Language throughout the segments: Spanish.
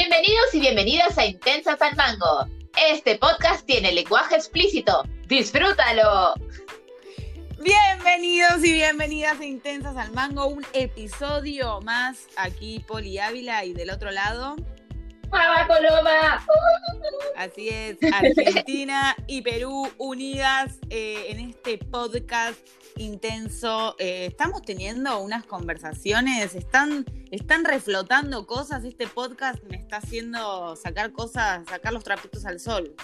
Bienvenidos y bienvenidas a Intensas al Mango. Este podcast tiene lenguaje explícito. ¡Disfrútalo! Bienvenidos y bienvenidas a Intensas al Mango, un episodio más aquí Poli Ávila y del otro lado. Coloma! Así es, Argentina y Perú unidas eh, en este podcast intenso. Eh, estamos teniendo unas conversaciones, están, están reflotando cosas. Este podcast me está haciendo sacar cosas, sacar los trapitos al sol.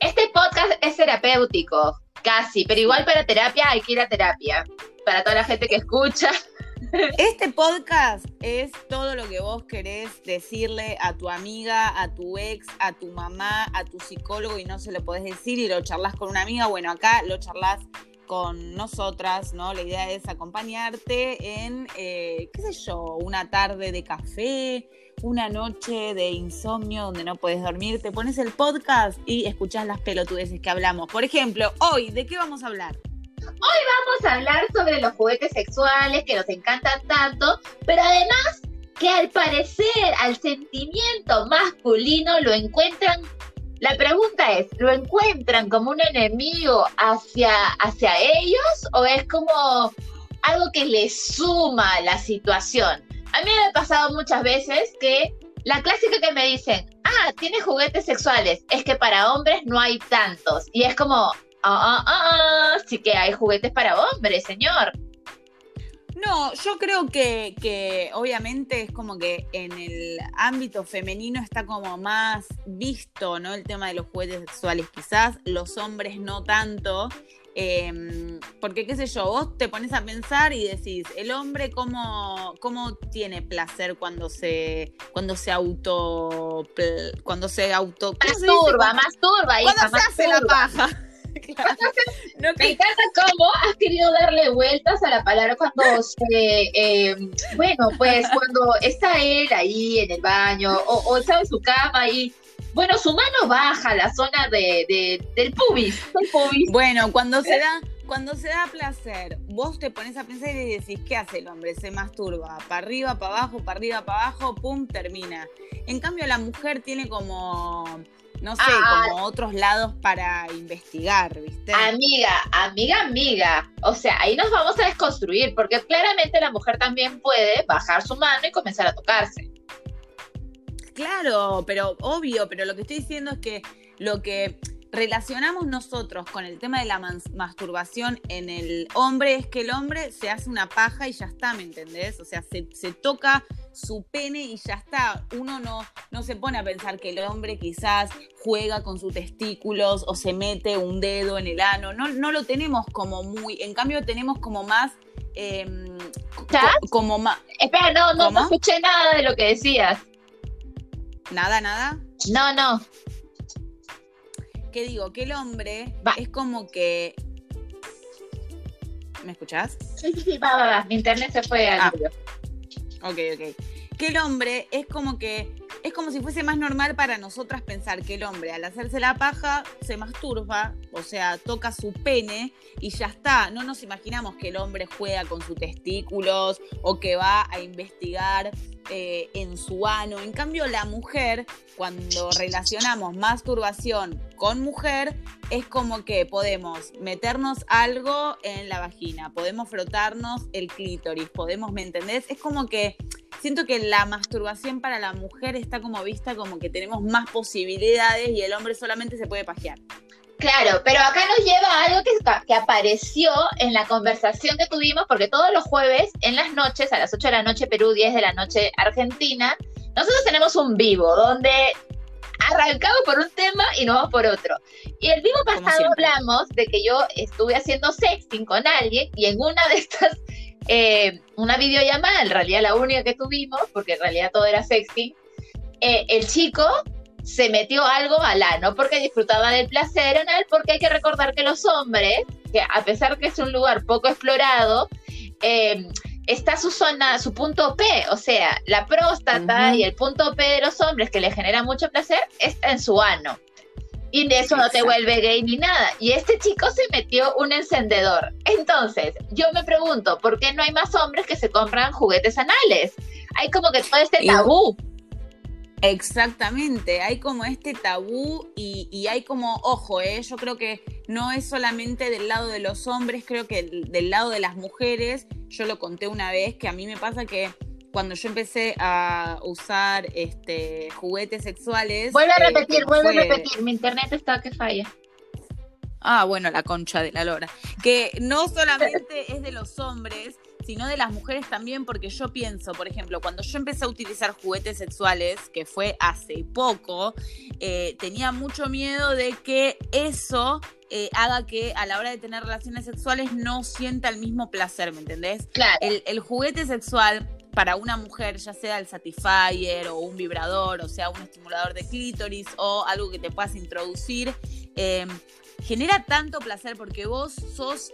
Este podcast es terapéutico, casi, pero igual para terapia hay que ir a terapia. Para toda la gente que escucha. Este podcast es todo lo que vos querés decirle a tu amiga, a tu ex, a tu mamá, a tu psicólogo y no se lo podés decir y lo charlas con una amiga. Bueno, acá lo charlas con nosotras, ¿no? La idea es acompañarte en, eh, qué sé yo, una tarde de café, una noche de insomnio donde no puedes dormir, te pones el podcast y escuchas las pelotudeces que hablamos. Por ejemplo, hoy, ¿de qué vamos a hablar? Hoy vamos a hablar sobre los juguetes sexuales que nos encantan tanto, pero además que al parecer al sentimiento masculino lo encuentran la pregunta es, ¿lo encuentran como un enemigo hacia, hacia ellos o es como algo que les suma la situación? A mí me ha pasado muchas veces que la clásica que me dicen, ah, tiene juguetes sexuales, es que para hombres no hay tantos. Y es como, ah, sí que hay juguetes para hombres, señor. No, yo creo que, obviamente es como que en el ámbito femenino está como más visto, ¿no? El tema de los juguetes sexuales, quizás los hombres no tanto. Em, porque, qué sé yo, vos te pones a pensar y decís, el hombre cómo, cómo tiene placer cuando se, cuando se auto, cuando se auto... Masturba, masturba, Cuando se hace la paja. Me encanta cómo has querido darle vueltas a la palabra cuando se, em, bueno, pues cuando está él ahí en el baño o, está en su cama y, bueno, su mano baja la zona de, del, pubis, Bueno, cuando se da... Cuando se da placer, vos te pones a pensar y decís, ¿qué hace el hombre? Se masturba, para arriba, para abajo, para arriba, para abajo, pum, termina. En cambio, la mujer tiene como no sé, ah, como otros lados para investigar, ¿viste? Amiga, amiga, amiga. O sea, ahí nos vamos a desconstruir, porque claramente la mujer también puede bajar su mano y comenzar a tocarse. Claro, pero obvio, pero lo que estoy diciendo es que lo que relacionamos nosotros con el tema de la masturbación en el hombre es que el hombre se hace una paja y ya está, ¿me entendés? O sea, se, toca su pene y ya está. Uno no, no se pone a pensar que el hombre quizás juega con sus testículos o se mete un dedo en el ano. No, no lo tenemos como muy. En cambio, tenemos como más. Eh, como más. Espera, no, no, no escuché nada de lo que decías. ¿Nada, nada? No, no que digo, que el hombre es como que. ¿Me escuchás? Sí, sí, sí, va, va, va. Mi internet se fue al ah. Ok, ok. Que el hombre es como que es como si fuese más normal para nosotras pensar que el hombre al hacerse la paja se masturba, o sea, toca su pene y ya está. No nos imaginamos que el hombre juega con sus testículos o que va a investigar eh, en su ano. En cambio, la mujer, cuando relacionamos masturbación con mujer, es como que podemos meternos algo en la vagina, podemos frotarnos el clítoris, podemos, ¿me entendés? Es como que siento que la masturbación para la mujer está como vista como que tenemos más posibilidades y el hombre solamente se puede pajear. Claro, pero acá nos lleva a algo que, que apareció en la conversación que tuvimos, porque todos los jueves en las noches, a las 8 de la noche Perú, 10 de la noche Argentina, nosotros tenemos un vivo donde arrancamos por un tema y nos vamos por otro. Y el vivo pasado hablamos de que yo estuve haciendo sexting con alguien y en una de estas, eh, una videollamada, en realidad la única que tuvimos, porque en realidad todo era sexting, eh, el chico se metió algo al ano porque disfrutaba del placer en él, porque hay que recordar que los hombres, que a pesar que es un lugar poco explorado, eh, está su zona, su punto P, o sea, la próstata y el punto P de los hombres que le genera mucho placer está en su ano. Y de eso no te vuelve gay ni nada. Y este chico se metió un encendedor. Entonces, yo me pregunto, ¿por qué no hay más hombres que se compran juguetes anales? Hay como que todo este tabú. Exactamente, hay como este tabú y, hay como, ojo, ¿eh? yo creo que no es solamente del lado de los hombres, creo que del lado de las mujeres, yo lo conté una vez, que a mí me pasa que cuando yo empecé a usar este, juguetes sexuales... Vuelve a eh, repetir, vuelve a repetir, mi internet está que falla. Ah, bueno, la concha de la lora. Que no solamente es de los hombres, sino de las mujeres también, porque yo pienso, por ejemplo, cuando yo empecé a utilizar juguetes sexuales, que fue hace poco, eh, tenía mucho miedo de que eso eh, haga que a la hora de tener relaciones sexuales no sienta el mismo placer, ¿me entendés? Claro. El, juguete sexual para una mujer, ya sea el Satisfyer o un vibrador, o sea, un estimulador de clítoris o algo que te puedas introducir, eh, genera tanto placer porque vos sos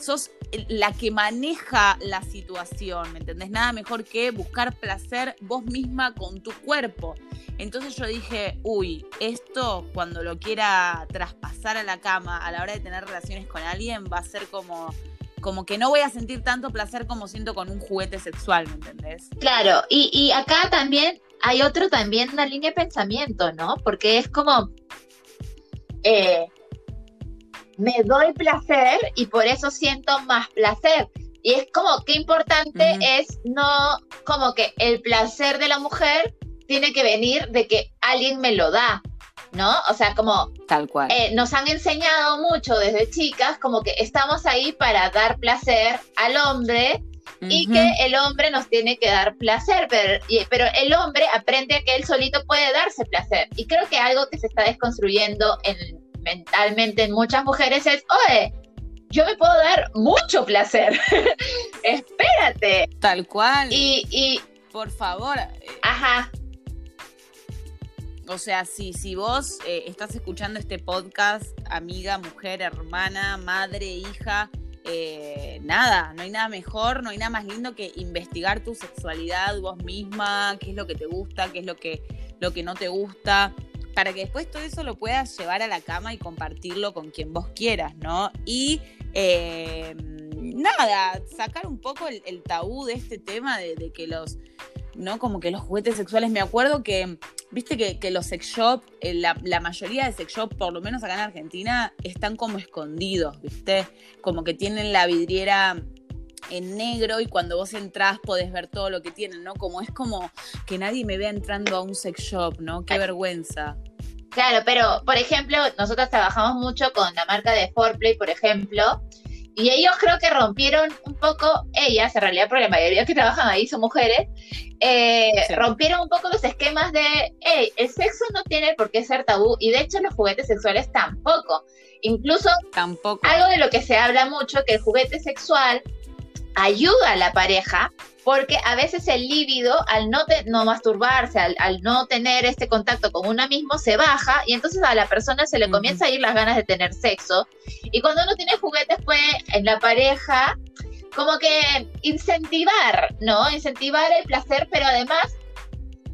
sos la que maneja la situación, ¿me entendés? Nada mejor que buscar placer vos misma con tu cuerpo. Entonces yo dije, uy, esto cuando lo quiera traspasar a la cama a la hora de tener relaciones con alguien va a ser como como que no voy a sentir tanto placer como siento con un juguete sexual, ¿me entendés? Claro, y, y acá también hay otro también, una línea de pensamiento, ¿no? Porque es como, eh, me doy placer y por eso siento más placer. Y es como qué importante es no como que el placer de la mujer tiene que venir de que alguien me lo da, ¿no? O sea, como tal cual. Eh, nos han enseñado mucho desde chicas como que estamos ahí para dar placer al hombre y que el hombre nos tiene que dar placer, pero, pero el hombre aprende a que él solito puede darse placer. Y creo que algo que se está desconstruyendo en mentalmente en muchas mujeres es, oye, yo me puedo dar mucho placer. Espérate. Tal cual. Y, y, por favor. Eh, ajá. O sea, si, si vos eh, estás escuchando este podcast, amiga, mujer, hermana, madre, hija, eh, nada, no hay nada mejor, no hay nada más lindo que investigar tu sexualidad vos misma, qué es lo que te gusta, qué es lo que, lo que no te gusta para que después todo eso lo puedas llevar a la cama y compartirlo con quien vos quieras, ¿no? Y eh, nada, sacar un poco el, tabú de este tema de, que los, ¿no? Como que los juguetes sexuales, me acuerdo que, viste que, los sex shop, eh, la, la, mayoría de sex shop, por lo menos acá en Argentina, están como escondidos, viste, como que tienen la vidriera en negro y cuando vos entrás podés ver todo lo que tienen, ¿no? Como es como que nadie me vea entrando a un sex shop, ¿no? Qué vergüenza. Claro, pero por ejemplo, nosotros trabajamos mucho con la marca de Foreplay, por ejemplo, y ellos creo que rompieron un poco, ellas en realidad, porque la mayoría que trabajan ahí son mujeres, eh, rompieron un poco los esquemas de, hey, el sexo no tiene por qué ser tabú, y de hecho los juguetes sexuales tampoco. Incluso tampoco. algo de lo que se habla mucho, que el juguete sexual ayuda a la pareja porque a veces el líbido, al no, no masturbarse, al, no tener este contacto con uno mismo, se baja y entonces a la persona se le comienza a ir las ganas de tener sexo. Y cuando uno tiene juguetes, puede en la pareja como que incentivar, ¿no? Incentivar el placer, pero además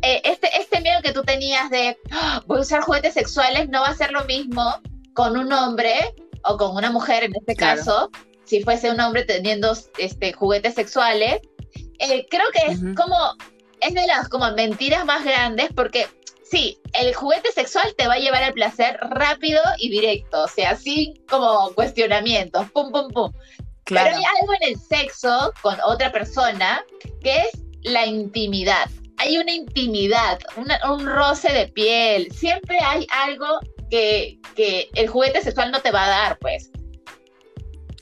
eh, este, este miedo que tú tenías de ah, voy a usar juguetes sexuales no va a ser lo mismo con un hombre o con una mujer en este caso si fuese un hombre teniendo este, juguetes sexuales. Eh, creo que es como, es de las como mentiras más grandes porque sí, el juguete sexual te va a llevar al placer rápido y directo, o sea, así como cuestionamientos, pum, pum, pum. Pero hay algo en el sexo con otra persona que es la intimidad. Hay una intimidad, un roce de piel. Siempre hay algo que, que el juguete sexual no te va a dar, pues.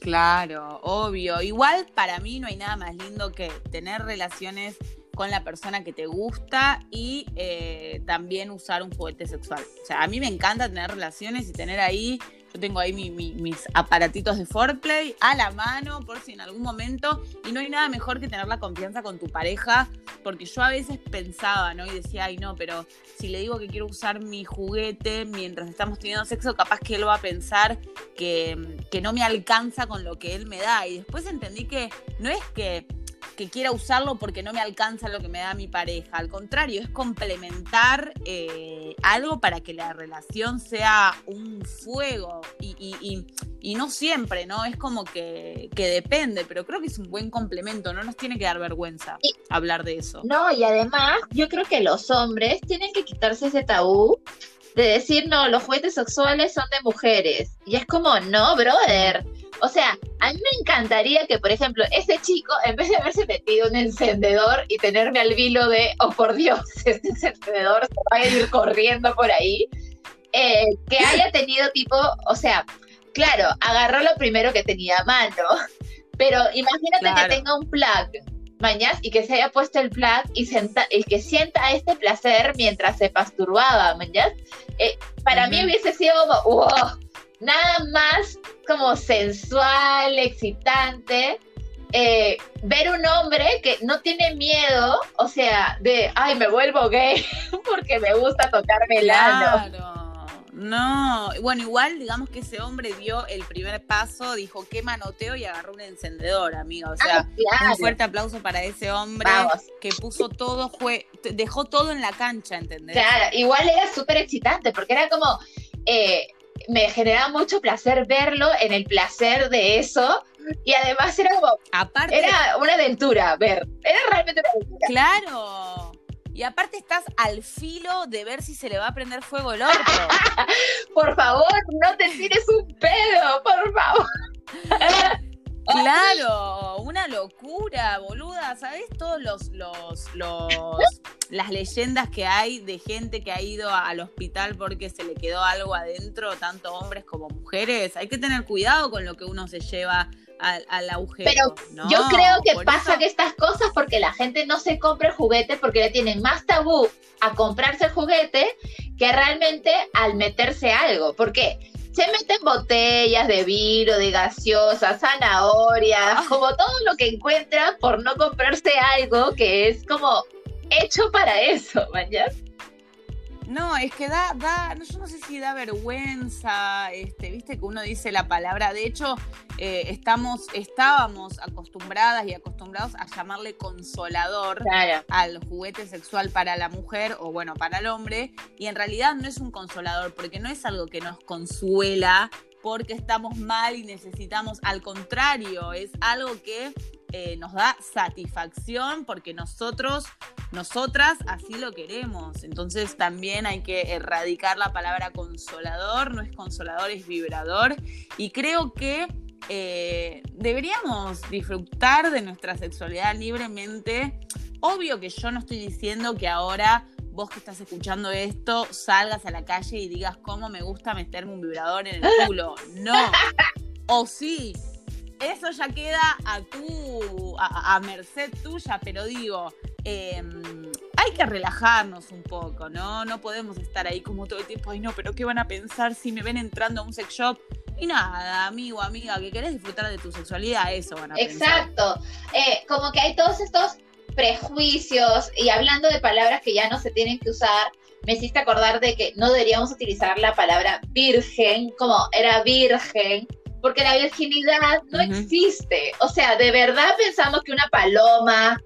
Claro, obvio. Igual para mí no hay nada más lindo que tener relaciones con la persona que te gusta y eh, también usar un juguete sexual. O sea, a mí me encanta tener relaciones y tener ahí yo tengo ahí mis aparatitos de foreplay a la mano por si en algún momento. Y no hay nada mejor que tener la confianza con tu pareja. Porque yo a veces pensaba, ¿no? Y decía, ay, no, pero si le digo que quiero usar mi juguete mientras estamos teniendo sexo, capaz que él va a pensar que, que no me alcanza con lo que él me da. Y después entendí que no es que que quiera usarlo porque no me alcanza lo que me da mi pareja. Al contrario, es complementar eh, algo para que la relación sea un fuego. Y, no siempre, ¿no? Es como que, depende, pero creo que es un buen complemento. No nos tiene que dar vergüenza hablar de eso. No, y además, yo creo que los hombres tienen que quitarse ese tabú de decir, no, los juguetes sexuales son de mujeres. Y es como, no, brother o sea, a mí me encantaría que, por ejemplo, ese chico, en vez de haberse metido un encendedor y tenerme al vilo de, oh por Dios, este encendedor se va a ir corriendo por ahí, eh, que haya tenido tipo, o sea, claro, agarró lo primero que tenía a mano, pero imagínate que tenga un plug, mañas, y que se haya puesto el plug y, y que sienta este placer mientras se pasturbaba, mañas. Eh, para mí hubiese sido como, wow, nada más como sensual, excitante. Eh, ver un hombre que no tiene miedo, o sea, de, ay, me vuelvo gay porque me gusta tocarme el ano. No, bueno, igual digamos que ese hombre dio el primer paso, dijo qué manoteo y agarró un encendedor, amiga. O sea, ah, un fuerte aplauso para ese hombre que puso todo, fue, dejó todo en la cancha, ¿entendés? Claro, igual era súper excitante porque era como, eh, me generaba mucho placer verlo en el placer de eso. Y además era como. Aparte, era una aventura ver. Era realmente una aventura. Claro. Y aparte estás al filo de ver si se le va a prender fuego el orto. por favor, no te tires un pedo, por favor. Claro, una locura, boluda. ¿Sabes todos los, los, los, las leyendas que hay de gente que ha ido al hospital porque se le quedó algo adentro, tanto hombres como mujeres? Hay que tener cuidado con lo que uno se lleva al, al agujero. Pero yo creo que pasa que estas cosas porque la gente no se compra juguete porque le tienen más tabú a comprarse el juguete que realmente al meterse algo. ¿Por qué? Se meten botellas de vino, de gaseosa, zanahorias, ah. como todo lo que encuentran por no comprarse algo que es como hecho para eso, ¿mañas? No, es que da, da, yo no sé si da vergüenza, este, viste que uno dice la palabra. De hecho, eh, estamos, estábamos acostumbradas y acostumbrados a llamarle consolador al juguete sexual para la mujer o bueno, para el hombre. Y en realidad no es un consolador, porque no es algo que nos consuela porque estamos mal y necesitamos. Al contrario, es algo que eh, nos da satisfacción porque nosotros, nosotras así lo queremos. Entonces también hay que erradicar la palabra consolador, no es consolador, es vibrador. Y creo que eh, deberíamos disfrutar de nuestra sexualidad libremente. Obvio que yo no estoy diciendo que ahora vos que estás escuchando esto salgas a la calle y digas cómo me gusta meterme un vibrador en el culo. No. O sí, eso ya queda a tu, a, merced tuya, pero digo, em, hay que relajarnos un poco, ¿no? No podemos estar ahí como todo el tiempo, ay no, pero ¿qué van a pensar si me ven entrando a un sex shop? Y nada, amigo, amiga, que querés disfrutar de tu sexualidad, eso van a pensar. Exacto. Eh, como que hay todos estos prejuicios y hablando de palabras que ya no se tienen que usar, me hiciste acordar de que no deberíamos utilizar la palabra virgen como era virgen porque la virginidad no existe. O sea, de verdad pensamos que una paloma,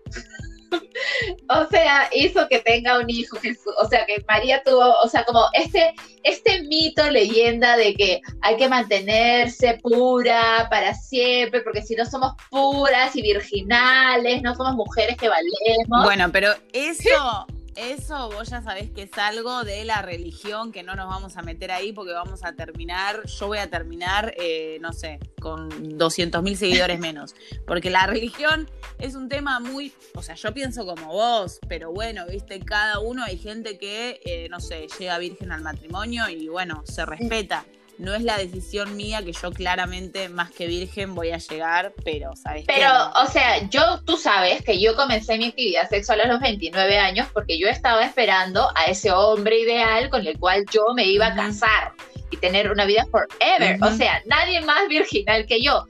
o sea, hizo que tenga un hijo, o sea, que María tuvo, o sea, como este, este mito, leyenda de que hay que mantenerse pura para siempre, porque si no somos puras y virginales, no somos mujeres que valemos. Bueno, pero eso eso vos ya sabés que es algo de la religión, que no nos vamos a meter ahí porque vamos a terminar, yo voy a terminar, eh, no sé, con 200 mil seguidores menos. Porque la religión es un tema muy, o sea, yo pienso como vos, pero bueno, viste, cada uno hay gente que, eh, no sé, llega virgen al matrimonio y bueno, se respeta no es la decisión mía que yo claramente más que virgen voy a llegar, pero sabes Pero, o sea, yo tú sabes que yo comencé mi actividad sexual a los 29 años porque yo estaba esperando a ese hombre ideal con el cual yo me iba a casar y tener una vida forever, o sea, nadie más virginal que yo.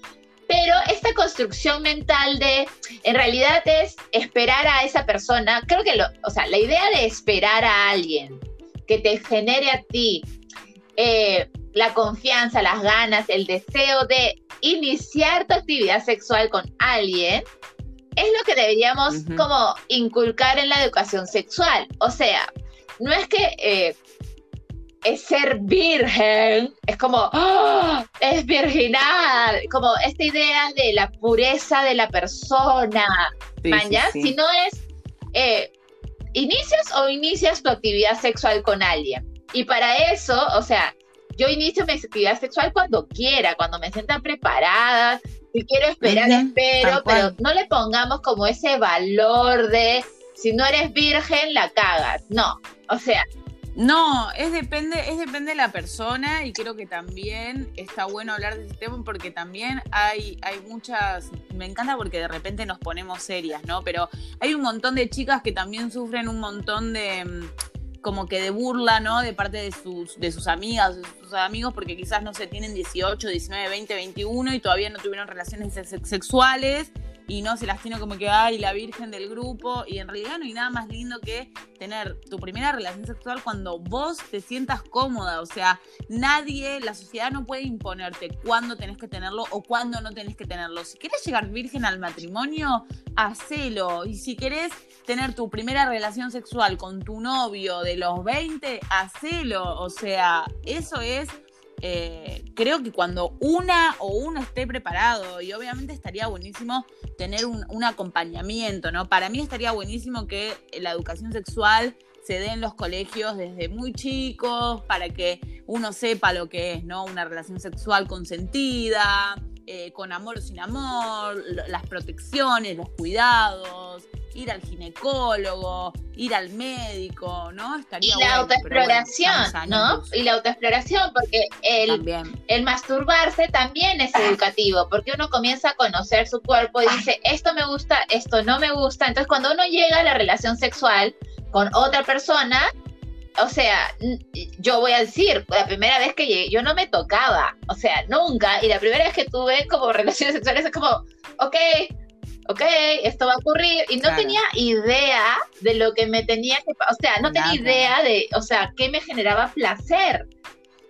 Pero esta construcción mental de, en realidad es esperar a esa persona, creo que, lo, o sea, la idea de esperar a alguien que te genere a ti eh, la confianza, las ganas, el deseo de iniciar tu actividad sexual con alguien, es lo que deberíamos como inculcar en la educación sexual. O sea, no es que eh, es ser virgen, es como, ¡ah! es virginal, como esta idea de la pureza de la persona, Si no es, eh, inicias o inicias tu actividad sexual con alguien. Y para eso, o sea, yo inicio mi actividad sexual cuando quiera, cuando me sienta preparada, si quiero esperar, espero, pero no le pongamos como ese valor de si no eres virgen, la cagas. No, o sea. No, es depende, es depende de la persona y creo que también está bueno hablar de este tema porque también hay, hay muchas, me encanta porque de repente nos ponemos serias, ¿no? Pero hay un montón de chicas que también sufren un montón de como que de burla, ¿no? De parte de sus, de sus amigas, de sus amigos, porque quizás no se tienen 18, 19, 20, 21 y todavía no tuvieron relaciones sexuales y no se las tiene como que, ay, la virgen del grupo. Y en realidad no hay nada más lindo que tener tu primera relación sexual cuando vos te sientas cómoda. O sea, nadie, la sociedad no puede imponerte cuándo tenés que tenerlo o cuándo no tenés que tenerlo. Si querés llegar virgen al matrimonio, hacelo. Y si querés tener tu primera relación sexual con tu novio de los 20, hacelo. O sea, eso es eh, creo que cuando una o uno esté preparado, y obviamente estaría buenísimo tener un, acompañamiento, ¿no? Para mí estaría buenísimo que la educación sexual se dé en los colegios desde muy chicos, para que uno sepa lo que es, ¿no? Una relación sexual consentida, eh, con amor o sin amor, las protecciones, los cuidados, ir al ginecólogo, ir al médico, ¿no? Estaría y la autoexploración, ¿no? Y la autoexploración, porque el, el masturbarse también es educativo, porque uno comienza a conocer su cuerpo y dice, esto me gusta, esto no me gusta. Entonces, cuando uno llega a la relación sexual con otra persona, o sea, yo voy a decir, la primera vez que llegué, yo no me tocaba, o sea, nunca, y la primera vez que tuve como relaciones sexuales es como, ok, ok, esto va a ocurrir, y no tenía idea de lo que me tenía que, o sea, no tenía idea de, o sea, qué me generaba placer.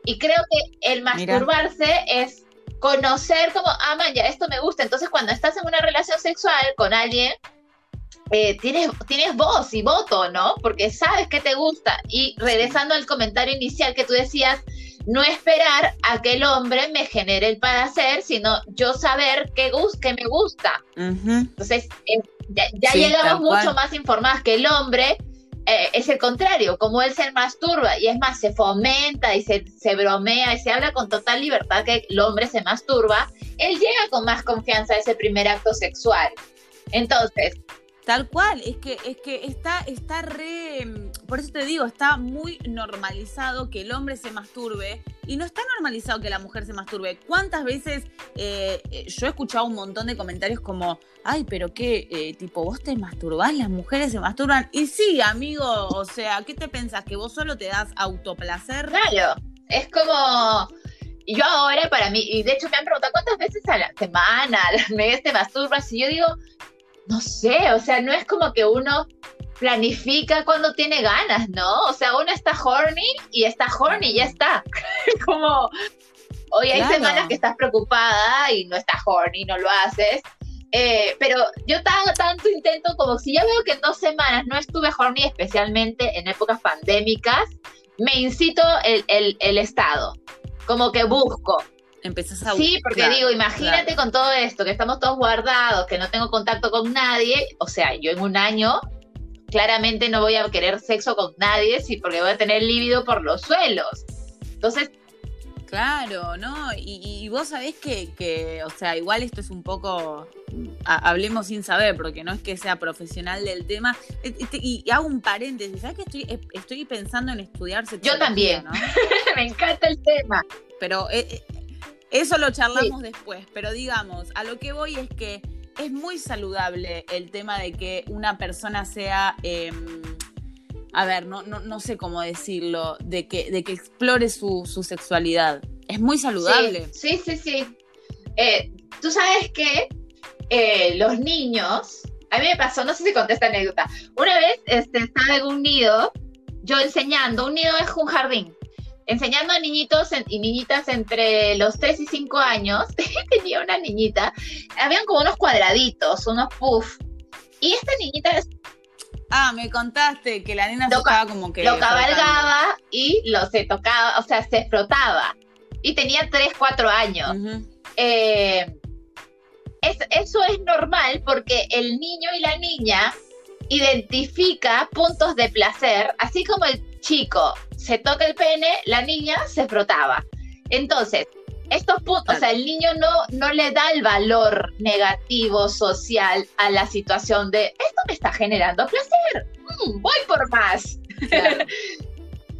Y creo que el masturbarse es conocer como, ah, man, ya, esto me gusta. Entonces, cuando estás en una relación sexual con alguien, eh, tienes, tienes voz y voto, ¿no? Porque sabes que te gusta. Y regresando al comentario inicial que tú decías, no esperar a que el hombre me genere el placer, sino yo saber qué, me gusta. Entonces, eh, ya, llegamos mucho más informados que el hombre. Eh, es el contrario, como él se masturba y es más, se fomenta y se, se bromea y se habla con total libertad que el hombre se masturba, él llega con más confianza a ese primer acto sexual. Entonces, Tal cual, es que, es que está, está re, por eso te digo, está muy normalizado que el hombre se masturbe y no está normalizado que la mujer se masturbe. ¿Cuántas veces eh, eh, yo he escuchado un montón de comentarios como, ay, pero qué, eh, tipo, vos te masturbás, las mujeres se masturban? Y sí, amigo, o sea, ¿qué te pensás? ¿Que vos solo te das autoplacer? Claro, es como yo ahora para mí, y de hecho me han preguntado cuántas veces a la semana, al mes te masturbas, y yo digo, no sé, o sea, no es como que uno planifica cuando tiene ganas, ¿no? O sea, uno está horny y está horny y ya está. como, hoy hay semanas que estás preocupada y no estás horny, no lo haces. Eh, pero yo tanto intento como si yo veo que en dos semanas no estuve horny, especialmente en épocas pandémicas, me incito el, el estado, como que busco empezás a... Sí, porque digo, imagínate con todo esto, que estamos todos guardados, que no tengo contacto con nadie, o sea, yo en un año claramente no voy a querer sexo con nadie, sí, porque voy a tener líbido por los suelos. Entonces... Claro, ¿no? Y, vos sabés que, o sea, igual esto es un poco, hablemos sin saber, porque no es que sea profesional del tema. Este, y, hago un paréntesis, ¿sabes que estoy, estoy pensando en estudiar Yo también, me encanta el tema. Pero eh, eh, eso lo charlamos después, pero digamos, a lo que voy es que es muy saludable el tema de que una persona sea, em, a ver, no, no, sé cómo decirlo, de que, de que explore su, sexualidad. Es muy saludable. Sí, sí, sí. Eh, Tú sabes que eh, los niños, a mí me pasó, no sé si conté esta anécdota, una vez este, estaba en un nido, yo enseñando, un nido es un jardín, enseñando a niñitos y niñitas entre los 3 y 5 años, tenía una niñita, habían como unos cuadraditos, unos puff, Y esta niñita Ah, me contaste que la nena lo, tocaba como que. Lo cabalgaba y lo se tocaba, o sea, se frotaba. Y tenía 3, 4 años. Eh, eso es normal porque el niño y la niña identifica puntos de placer, así como el chico se toca el pene, la niña se frotaba. Entonces, estos puntos, o sea, el niño no, no le da el valor negativo social a la situación de esto me está generando placer, mm, voy por más.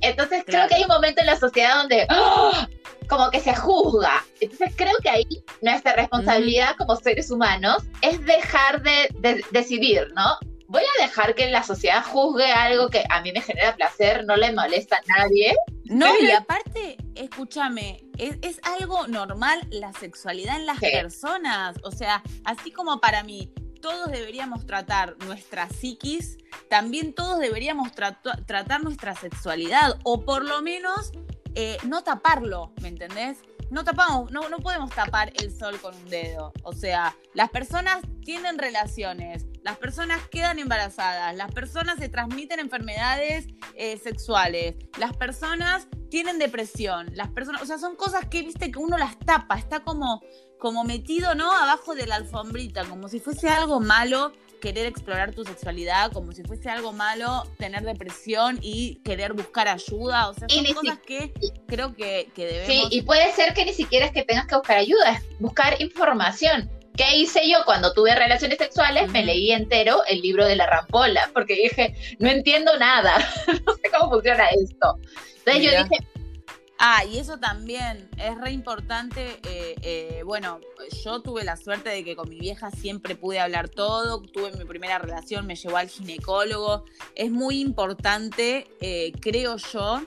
Entonces creo que hay un momento en la sociedad donde ¡ah! como que se juzga. Entonces creo que ahí nuestra responsabilidad como seres humanos es dejar de decidir, ¿no? Voy a dejar que la sociedad juzgue algo que a mí me genera placer, no le molesta a nadie. No, y aparte, escúchame, es, algo normal la sexualidad en las personas. O sea, así como para mí todos deberíamos tratar nuestra psiquis, también todos deberíamos tratar nuestra sexualidad, o por lo menos eh, no taparlo, ¿me entendés? no tapamos, no, no podemos tapar el sol con un dedo. O sea, las personas tienen relaciones, las personas quedan embarazadas, las personas se transmiten enfermedades eh, sexuales, las personas tienen depresión, las personas, o sea, son cosas que, viste, que uno las tapa, está como, como metido, ¿no? Abajo de la alfombrita, como si fuese algo malo querer explorar tu sexualidad, como si fuese algo malo tener depresión y querer buscar ayuda. O sea, son cosas que creo que, que debemos. Sí, y puede ser que ni siquiera es que tengas que buscar ayuda, es buscar información. ¿Qué hice yo cuando tuve relaciones sexuales? Me leí entero el libro de la rampola, porque dije, no entiendo nada, no sé cómo funciona esto. Entonces yo dije, Ah, y eso también es re importante. Eh, eh, bueno, yo tuve la suerte de que con mi vieja siempre pude hablar todo. Tuve mi primera relación, me llevó al ginecólogo. Es muy importante, eh, creo yo,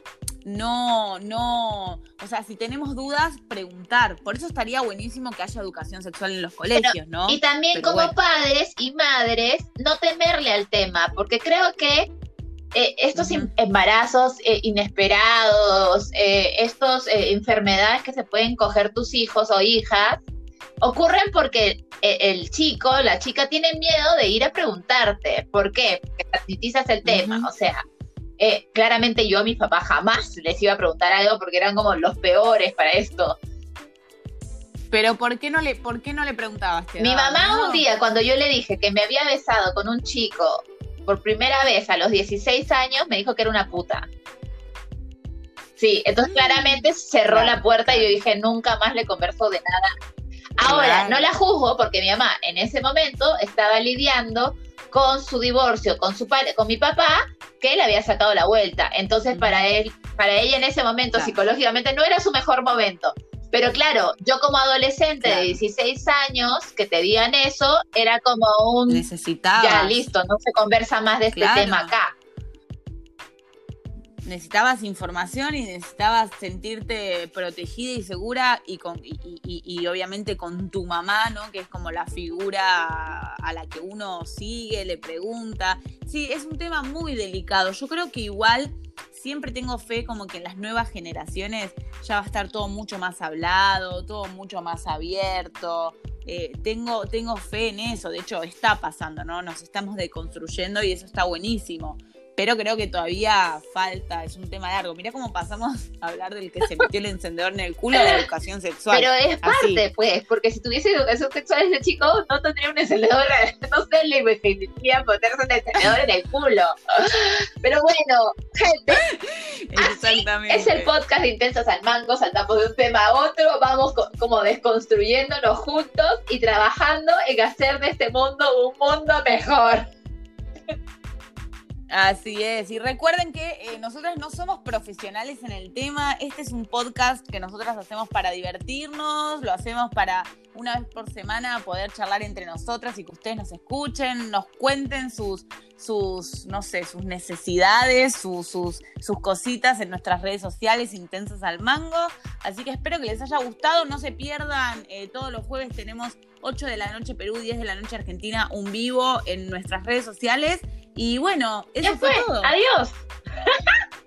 no, no, o sea, si tenemos dudas, preguntar. Por eso estaría buenísimo que haya educación sexual en los colegios, ¿no? Y también como padres y madres, no temerle al tema, porque creo que eh, estos em, embarazos eh, inesperados, eh, estas enfermedades que se pueden coger tus hijos o hijas, ocurren porque el chico, la chica tiene miedo de ir a preguntarte. ¿Por qué? Porque transmitizas el tema. O sea, claramente yo a mis papás jamás les iba a preguntar algo porque eran como los peores para esto. Pero ¿por qué no le, por qué no le preguntabas? Mi mamá un día, cuando yo le dije que me había besado con un chico por primera vez a los 16 años me dijo que era una puta. Sí, entonces mm. claramente cerró la puerta y yo dije, nunca más le converso de nada. Ahora, no la juzgo porque mi mamá en ese momento estaba lidiando con su divorcio con su padre, con mi papá, que le había sacado la vuelta. Entonces, para él, para ella en ese momento psicológicamente no era su mejor momento. Pero claro, yo como adolescente de 16 años, que te digan eso, era como un... Necesitaba. Ya, listo, no se conversa más de este tema acá. Necesitabas información y necesitabas sentirte protegida y segura y, con, y, obviamente con tu mamá, ¿no? Que es como la figura a la que uno sigue, le pregunta. Sí, es un tema muy delicado. Yo creo que igual siempre tengo fe como que en las nuevas generaciones ya va a estar todo mucho más hablado, todo mucho más abierto. Eh, tengo, tengo fe en eso, de hecho está pasando, ¿no? Nos estamos deconstruyendo y eso está buenísimo. Pero creo que todavía falta, es un tema largo. Mira cómo pasamos a hablar del que se metió el encendedor en el culo de la educación sexual. Pero es parte, pues, porque si tuviese educación sexual desde chico, no tendría un encendedor, no sé, le investigaría ponerse un encendedor en el culo. Pero bueno, gente, Exactamente. es el podcast de Intensas al Mango, saltamos de un tema a otro, vamos como desconstruyéndonos juntos y trabajando en hacer de este mundo un mundo mejor. Así es, y recuerden que eh, nosotras no somos profesionales en el tema, este es un podcast que nosotras hacemos para divertirnos, lo hacemos para una vez por semana poder charlar entre nosotras y que ustedes nos escuchen, nos cuenten sus, sus no sé, sus necesidades, sus, sus, sus cositas en nuestras redes sociales intensas al mango, así que espero que les haya gustado, no se pierdan, eh, todos los jueves tenemos 8 de la noche Perú, 10 de la noche Argentina, un vivo en nuestras redes sociales. Y bueno, eso fue todo. Adiós.